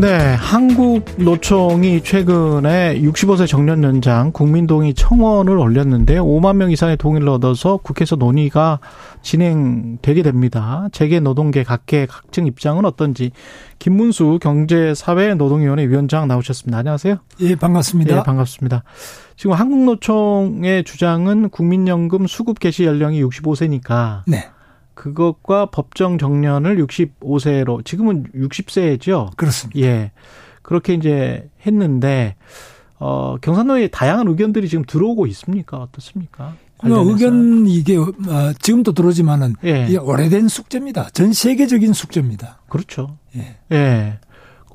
네, 한국 노총이 최근에 65세 정년 연장 국민동의 청원을 올렸는데 5만 명 이상의 동의를 얻어서 국회에서 논의가 진행되게 됩니다. 재계 노동계 각계 각층 입장은 어떤지 김문수 경제사회노동위원회 위원장 나오셨습니다. 안녕하세요. 예, 반갑습니다. 예, 반갑습니다. 지금 한국노총의 주장은 국민연금 수급 개시 연령이 65세니까 네. 그것과 법정 정년을 65세로 지금은 60세죠. 그렇습니다. 예. 그렇게 이제 했는데 어 경산노에 다양한 의견들이 지금 들어오고 있습니까? 어떻습니까? 뭐 의견 이게 어, 지금도 들어오지만은 예. 이게 오래된 숙제입니다. 전 세계적인 숙제입니다. 그렇죠. 예. 예.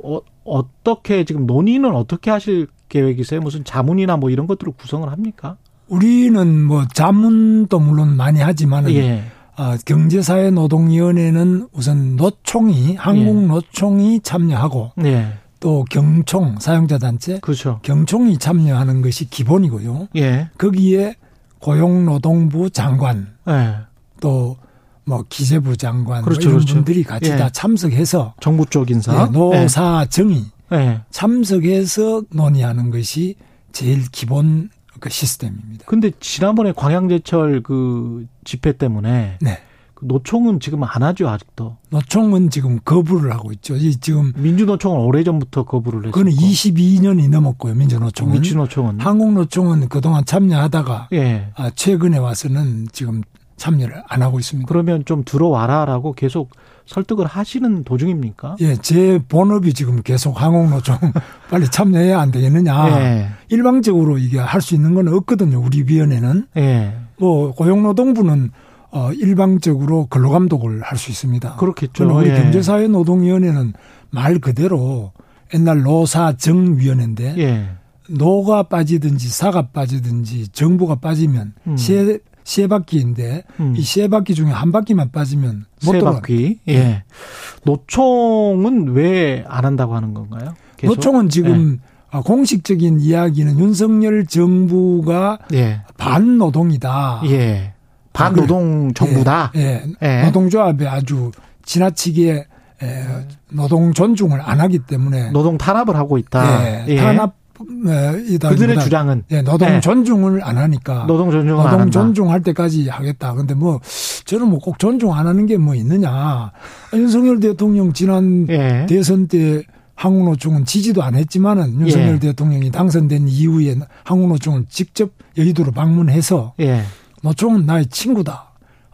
어, 어떻게 지금 논의는 어떻게 하실 계획이세요? 무슨 자문이나 뭐 이런 것들을 구성을 합니까? 우리는 뭐 자문도 물론 많이 하지만은 예. 어, 경제사회 노동위원회는 우선 노총이 한국 예. 노총이 참여하고 예. 또 경총 사용자 단체 그렇죠. 경총이 참여하는 것이 기본이고요. 예. 거기에 고용노동부 장관 예. 또뭐 기재부 장관 그렇죠, 뭐 이런 그렇죠. 분들이 같이 예. 다 참석해서 정부 쪽 인사. 예, 노사 정의 예. 예. 참석해서 논의하는 것이 제일 기본 그 시스템입니다. 근데 지난번에 광양제철 그 집회 때문에 네. 그 노총은 지금 안 하죠 아직도. 노총은 지금 거부를 하고 있죠. 이 지금 민주노총은 오래 전부터 거부를 했고. 그거는 22년이 넘었고요. 민주노총은. 민주노총은. 한국노총은 그동안 참여하다가 예. 아, 최근에 와서는 지금 참여를 안 하고 있습니다. 그러면 좀 들어와라라고 계속 설득을 하시는 도중입니까? 예, 제 본업이 지금 계속 한국노총 빨리 참여해야 안 되겠느냐. 예. 일방적으로 이게 할 수 있는 건 없거든요. 우리 위원회는. 예. 뭐 고용노동부는 어 일방적으로 근로감독을 할 수 있습니다. 그렇겠죠. 저는 우리 예. 경제사회노동위원회는 말 그대로 옛날 노사정위원회인데 예. 노가 빠지든지 사가 빠지든지 정부가 빠지면 음. 세, 세 바퀴인데 음. 이세 바퀴 중에 한 바퀴만 빠지면 못세 돌아. 바퀴. 예. 노총은 왜 안 한다고 하는 건가요? 계속? 노총은 지금 어, 공식적인 이야기는 윤석열 정부가 예. 반노동이다. 예. 반노동 정부다. 예. 예. 예. 노동조합에 아주 지나치게 에, 노동 존중을 안 하기 때문에 노동 탄압을 하고 있다. 예, 예. 탄압 이다. 그들의 주장은 예, 노동 예. 존중을 안 하니까 노동 존중을 안 노동 한다. 존중할 때까지 하겠다. 근데 뭐 저는 뭐 꼭 존중 안 하는 게 뭐 있느냐. 윤석열 대통령 지난 예. 대선 때 한국노총은 지지도 안 했지만은 윤석열 예. 대통령이 당선된 이후에 한국노총을 직접 여의도로 방문해서 예. 노총은 나의 친구다.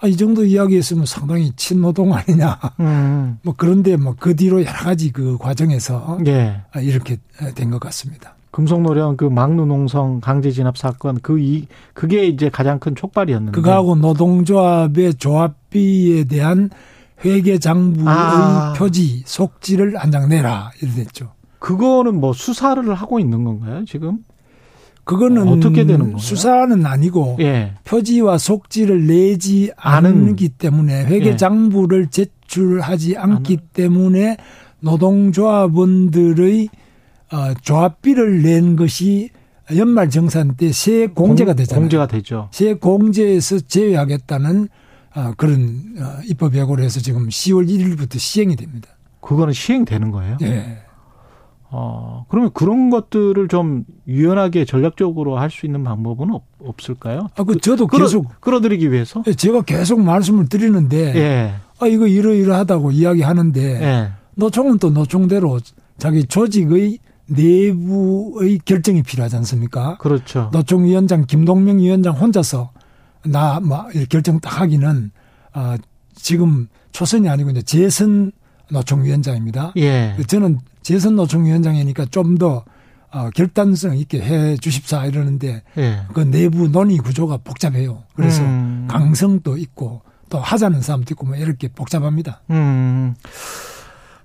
아, 이 정도 이야기했으면 상당히 친노동 아니냐. 음. 뭐 그런데 뭐 그 뒤로 여러 가지 그 과정에서 예. 아, 이렇게 된 것 같습니다. 금속노령 그 막누농성 강제 진압 사건 그 이 그게 이제 가장 큰 촉발이었는데 그거하고 노동조합의 조합비에 대한 회계 장부의 아. 표지 속지를 한 장 내라 이랬죠. 그거는 뭐 수사를 하고 있는 건가요 지금? 그거는 어떻게 되는 거예요? 수사는 아니고 예. 표지와 속지를 내지. 않기 때문에 회계 예. 장부를 제출하지 않기. 때문에 노동조합원들의 어, 조합비를 낸 것이 연말 정산 때세 공제가 공- 되잖아요. 공제가 되죠. 세 공제에서 제외하겠다는 어, 그런 어, 입법 예고를 해서 지금 10월 1일부터 시행이 됩니다. 그거는 시행되는 거예요. 예. 어, 그러면 그런 것들을 좀 유연하게 전략적으로 할 수 있는 방법은 없, 없을까요? 아, 그 저도 끌어, 계속 끌어 들이기 위해서? 제가 계속 말씀을 드리는데 예. 아 이거 이러이러하다고 이야기하는데 예. 노총은 또 노총대로 자기 조직의 내부의 결정이 필요하지 않습니까? 그렇죠. 노총 위원장 김동명 위원장 혼자서 나 뭐 결정 딱 하기는 아 지금 초선이 아니고 이제 재선 노총 위원장입니다. 예. 저는 재선 노총 위원장이니까 좀 더 어, 결단성 있게 해 주십사 이러는데 예. 그 내부 논의 구조가 복잡해요. 그래서 음. 강성도 있고 또 하자는 사람도 있고 뭐 이렇게 복잡합니다. 음.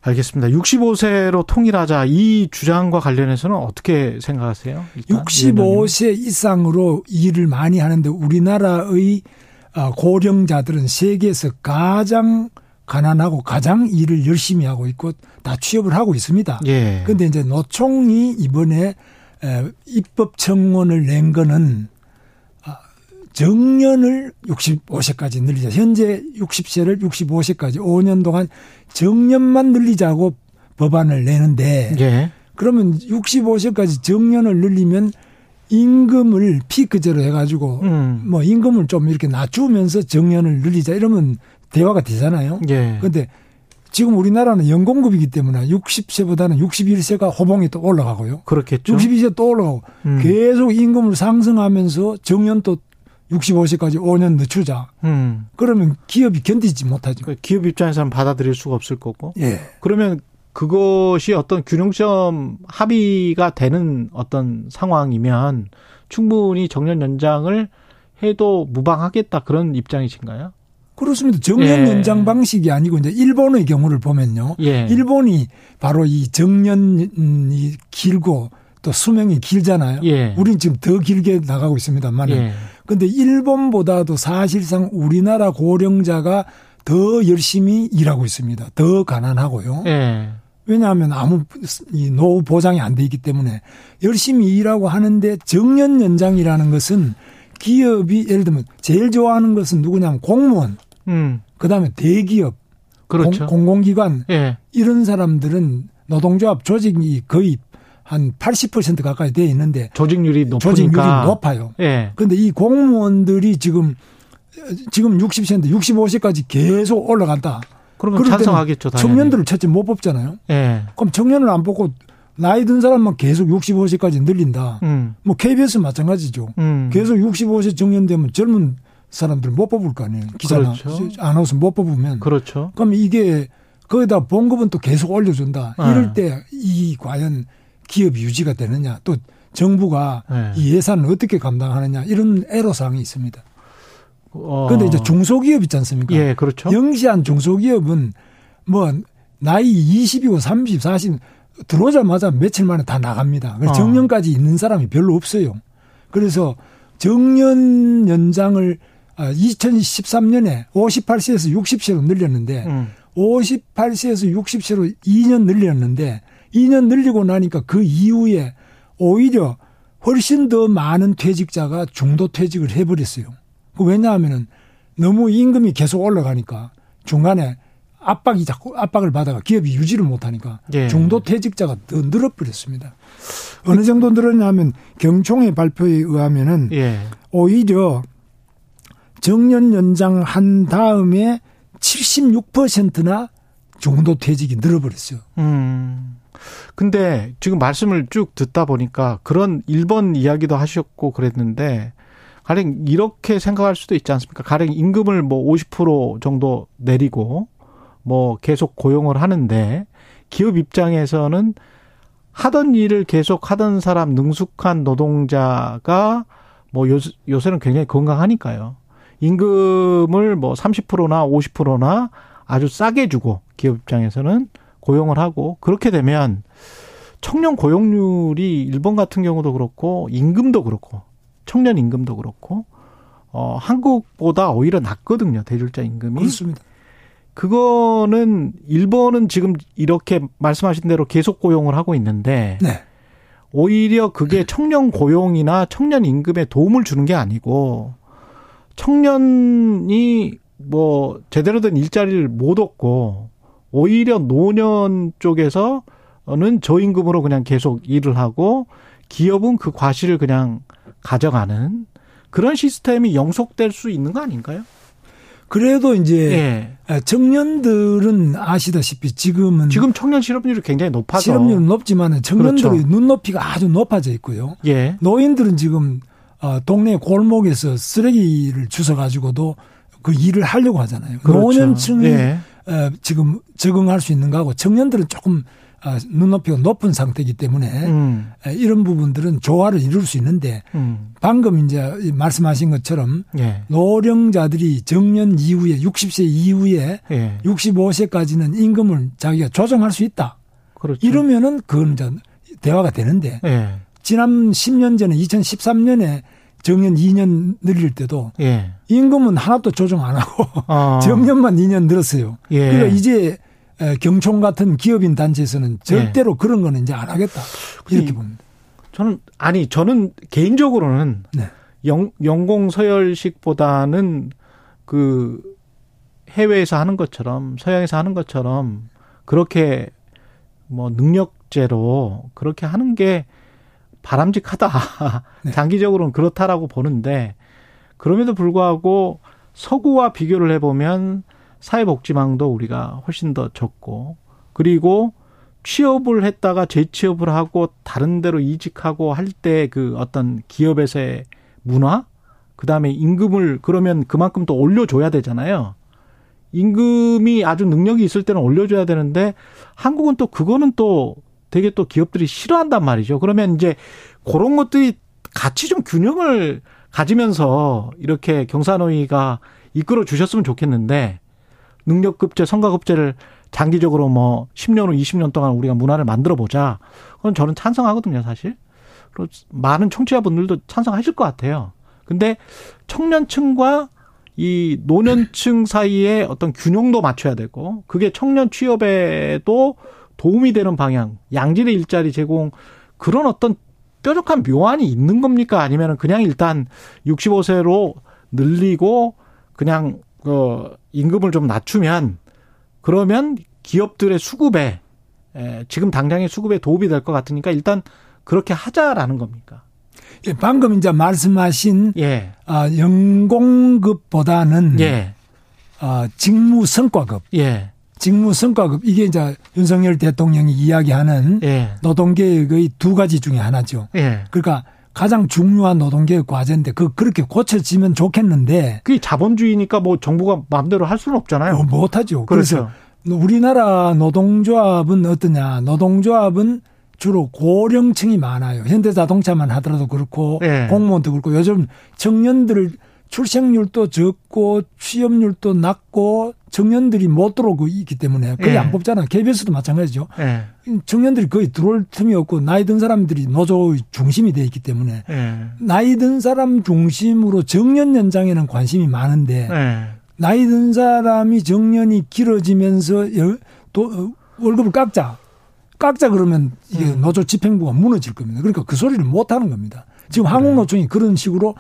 알겠습니다. 65세로 통일하자 이 주장과 관련해서는 어떻게 생각하세요? 일단 위원장님은? 65세 이상으로 일을 많이 하는데 우리나라의 어, 고령자들은 세계에서 가장 가난하고 가장 일을 열심히 하고 있고 다 취업을 하고 있습니다. 예. 근데 이제 노총이 이번에 입법 청원을 낸 거는 아, 정년을 65세까지 늘리자. 현재 60세를 65세까지 5년 동안 정년만 늘리자고 법안을 내는데 예. 그러면 65세까지 정년을 늘리면 임금을 피크제로 해가지고 음. 뭐 임금을 좀 이렇게 낮추면서 정년을 늘리자 이러면 대화가 되잖아요. 예. 근데 지금 우리나라는 연공급이기 때문에 60세보다는 61세가 호봉이 또 올라가고요. 그렇겠죠. 62세 또 올라가고 음. 계속 임금을 상승하면서 정년 또 65세까지 5년 늦추자. 음. 그러면 기업이 견디지 못하죠. 그 기업 입장에서는 받아들일 수가 없을 거고. 예. 그러면 그것이 어떤 균형점 합의가 되는 어떤 상황이면 충분히 정년 연장을 해도 무방하겠다 그런 입장이신가요? 그렇습니다. 정년 예. 연장 방식이 아니고 이제 일본의 경우를 보면요. 예. 일본이 바로 이 정년이 길고 또 수명이 길잖아요. 예. 우린 지금 더 길게 나가고 있습니다만. 예. 근데 일본보다도 사실상 우리나라 고령자가 더 열심히 일하고 있습니다. 더 가난하고요. 예. 왜냐하면 아무 이 노후 보장이 안 돼 있기 때문에 열심히 일하고 하는데 정년 연장이라는 것은 기업이 예를 들면 제일 좋아하는 것은 누구냐면 공무원, 음. 그다음에 대기업, 그렇죠. 공, 공기관 예. 이런 사람들은 노동조합 조직이 거의 한 80% 가까이 돼 있는데 조직률이 높으니까. 조직률이 높아요. 예. 근데 이 공무원들이 지금 지금 60세인데 65세까지 계속 올라간다. 그러면 찬성하겠죠, 당연히. 청년들을 첫째 못 뽑잖아요. 예. 그럼 청년을 안 뽑고 나이 든 사람만 계속 65세까지 늘린다. 음. 뭐 KBS 마찬가지죠. 음. 계속 65세 정년되면 젊은 사람들 못 뽑을 거 아니에요. 기자나 그렇죠. 아나운서 못 뽑으면. 그렇죠. 그럼 이게 거기다 봉급은 또 계속 올려준다. 네. 이럴 때 이 과연 기업이 유지가 되느냐. 또 정부가 네. 이 예산을 어떻게 감당하느냐. 이런 애로사항이 있습니다. 어. 그런데 이제 중소기업 있지 않습니까? 예, 그렇죠. 영시한 중소기업은 뭐 나이 20이고 30, 40 들어오자마자 며칠 만에 다 나갑니다. 그래서 어. 정년까지 있는 사람이 별로 없어요. 그래서 정년 연장을 2013년에 58세에서 60세로 늘렸는데 음. 58세에서 60세로 2년 늘렸는데 2년 늘리고 나니까 그 이후에 오히려 훨씬 더 많은 퇴직자가 중도 퇴직을 해버렸어요. 그 왜냐하면은 너무 임금이 계속 올라가니까 중간에 압박이 자꾸 압박을 받아가 기업이 유지를 못하니까 예. 중도 퇴직자가 더 늘어버렸습니다. 어느 정도 늘었냐면 경총의 발표에 의하면은 예. 오히려 정년 연장한 다음에 76%나 중도 퇴직이 늘어버렸어요. 음. 근데 지금 말씀을 쭉 듣다 보니까 그런 1번 이야기도 하셨고 그랬는데 가령 이렇게 생각할 수도 있지 않습니까? 가령 임금을 뭐 50% 정도 내리고 뭐 계속 고용을 하는데 기업 입장에서는 하던 일을 계속 하던 사람 능숙한 노동자가 뭐 요, 요새는 굉장히 건강하니까요. 임금을 뭐 30%나 50%나 아주 싸게 주고 기업 입장에서는 고용을 하고 그렇게 되면 청년 고용률이 일본 같은 경우도 그렇고 임금도 그렇고 청년 임금도 그렇고 어 한국보다 오히려 낮거든요 대졸자 임금이 그렇습니다. 그거는 일본은 지금 이렇게 말씀하신 대로 계속 고용을 하고 있는데 네. 오히려 그게 청년 고용이나 청년 임금에 도움을 주는 게 아니고 청년이 뭐 제대로 된 일자리를 못 얻고 오히려 노년 쪽에서는 저임금으로 그냥 계속 일을 하고 기업은 그 과실을 그냥 가져가는 그런 시스템이 영속될 수 있는 거 아닌가요? 그래도 이제 예. 청년들은 아시다시피 지금은 지금 청년 실업률이 굉장히 높아서 실업률은 높지만 청년들의 그렇죠. 눈높이가 아주 높아져 있고요. 예. 노인들은 지금 어, 동네 골목에서 쓰레기를 주워 가지고도 그 일을 하려고 하잖아요. 그렇죠. 노년층이 예. 어, 지금 적응할 수 있는 거하고 청년들은 조금 어, 눈높이가 높은 상태이기 때문에 음. 에, 이런 부분들은 조화를 이룰 수 있는데 음. 방금 이제 말씀하신 것처럼 예. 노령자들이 정년 이후에 60세 이후에 예. 65세까지는 임금을 자기가 조정할 수 있다. 그렇죠. 이러면은 그건 이제 대화가 되는데 예. 지난 10년 전에 2013년에 정년 2년 늘릴 때도 예. 임금은 하나도 조정 안 하고 어. 정년만 2년 늘었어요. 예. 그러니까 이제 경총 같은 기업인 단체에서는 절대로 예. 그런 거는 이제 안 하겠다. 이렇게 봅니다. 저는 아니 저는 개인적으로는 네. 영, 연공 서열식보다는 그 해외에서 하는 것처럼 서양에서 하는 것처럼 그렇게 뭐 능력제로 그렇게 하는 게 바람직하다. 네. 장기적으로는 그렇다라고 보는데 그럼에도 불구하고 서구와 비교를 해보면 사회복지망도 우리가 훨씬 더 적고 그리고 취업을 했다가 재취업을 하고 다른 데로 이직하고 할 때 그 어떤 기업에서의 문화 그다음에 임금을 그러면 그만큼 또 올려줘야 되잖아요. 임금이 아주 능력이 있을 때는 올려줘야 되는데 한국은 또 그거는 또 되게 또 기업들이 싫어한단 말이죠. 그러면 이제 그런 것들이 같이 좀 균형을 가지면서 이렇게 경사노위가 이끌어 주셨으면 좋겠는데 능력급제, 성과급제를 장기적으로 뭐 10년 후 20년 동안 우리가 문화를 만들어 보자. 그건 저는 찬성하거든요, 사실. 그리고 많은 청취자분들도 찬성하실 것 같아요. 근데 청년층과 이 노년층 사이에 어떤 균형도 맞춰야 되고 그게 청년 취업에도 도움이 되는 방향, 양질의 일자리 제공 그런 어떤 뾰족한 묘안이 있는 겁니까? 아니면 그냥 일단 65세로 늘리고 그냥 그 임금을 좀 낮추면 그러면 기업들의 수급에 지금 당장의 수급에 도움이 될 것 같으니까 일단 그렇게 하자라는 겁니까? 예, 방금 이제 말씀하신 예. 아, 연공급보다는 예. 아, 직무 성과급. 예. 직무 성과급 이게 이제 윤석열 대통령이 이야기하는 예. 노동개혁의 두 가지 중에 하나죠. 예. 그러니까 가장 중요한 노동개혁 과제인데 그 그렇게 고쳐지면 좋겠는데 그게 자본주의니까 뭐 정부가 마음대로 할 수는 없잖아요. 어, 못하죠. 그렇죠. 그래서 우리나라 노동조합은 어떠냐? 노동조합은 주로 고령층이 많아요. 현대자동차만 하더라도 그렇고 네. 공무원도 그렇고 요즘 청년들 출생률도 적고 취업률도 낮고 청년들이 못 들어오고 있기 때문에 거의 네. 안 뽑잖아요. KBS도 마찬가지죠. 네. 청년들이 거의 들어올 틈이 없고 나이 든 사람들이 노조 중심이 돼 있기 때문에 나이 든 사람 중심으로 정년 연장에는 관심이 많은데 나이 든 사람이 정년이 길어지면서 또 월급을 깎자. 깎자 그러면 이게 음. 노조 집행부가 무너질 겁니다. 그러니까 그 소리를 못 하는 겁니다. 지금 그래. 한국노총이 그런 식으로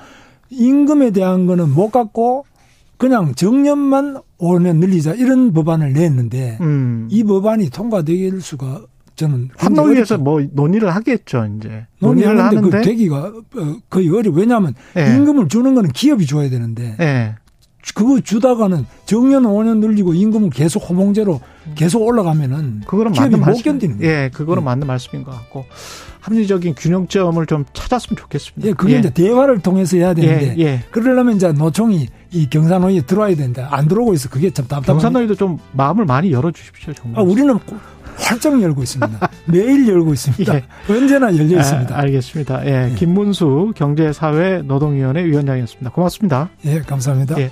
임금에 대한 거는 못 깎고 그냥 정년만 5년 늘리자 이런 법안을 냈는데 음. 이 법안이 통과될 수가 저는 한노위에서 뭐 논의를 하겠죠 이제 논의를 그 하는데 그 되기가 어, 거의 어려. 왜냐하면 네. 임금을 주는 거는 기업이 줘야 되는데 네. 그거 주다가는 정년 5년 늘리고 임금은 계속 호봉제로 계속 올라가면은 그거는 기업이 못 말씀, 견디는 거예요. 예, 그거는 네. 맞는 말씀인 것 같고 합리적인 균형점을 좀 찾았으면 좋겠습니다. 예, 그게 예. 이제 대화를 통해서 해야 되는데 예, 예. 그러려면 이제 노총이 이 경산노위에 들어와야 된다. 안 들어오고 있어. 그게 참 답답한. 경산노위도 좀 마음을 많이 열어 주십시오. 정말. 아, 우리는 활짝 열고 있습니다. 매일 열고 있습니다. 예. 언제나 열려 있습니다. 아, 알겠습니다. 예, 예. 김문수 경제사회 노동위원회 위원장이었습니다. 고맙습니다. 예, 감사합니다. 예.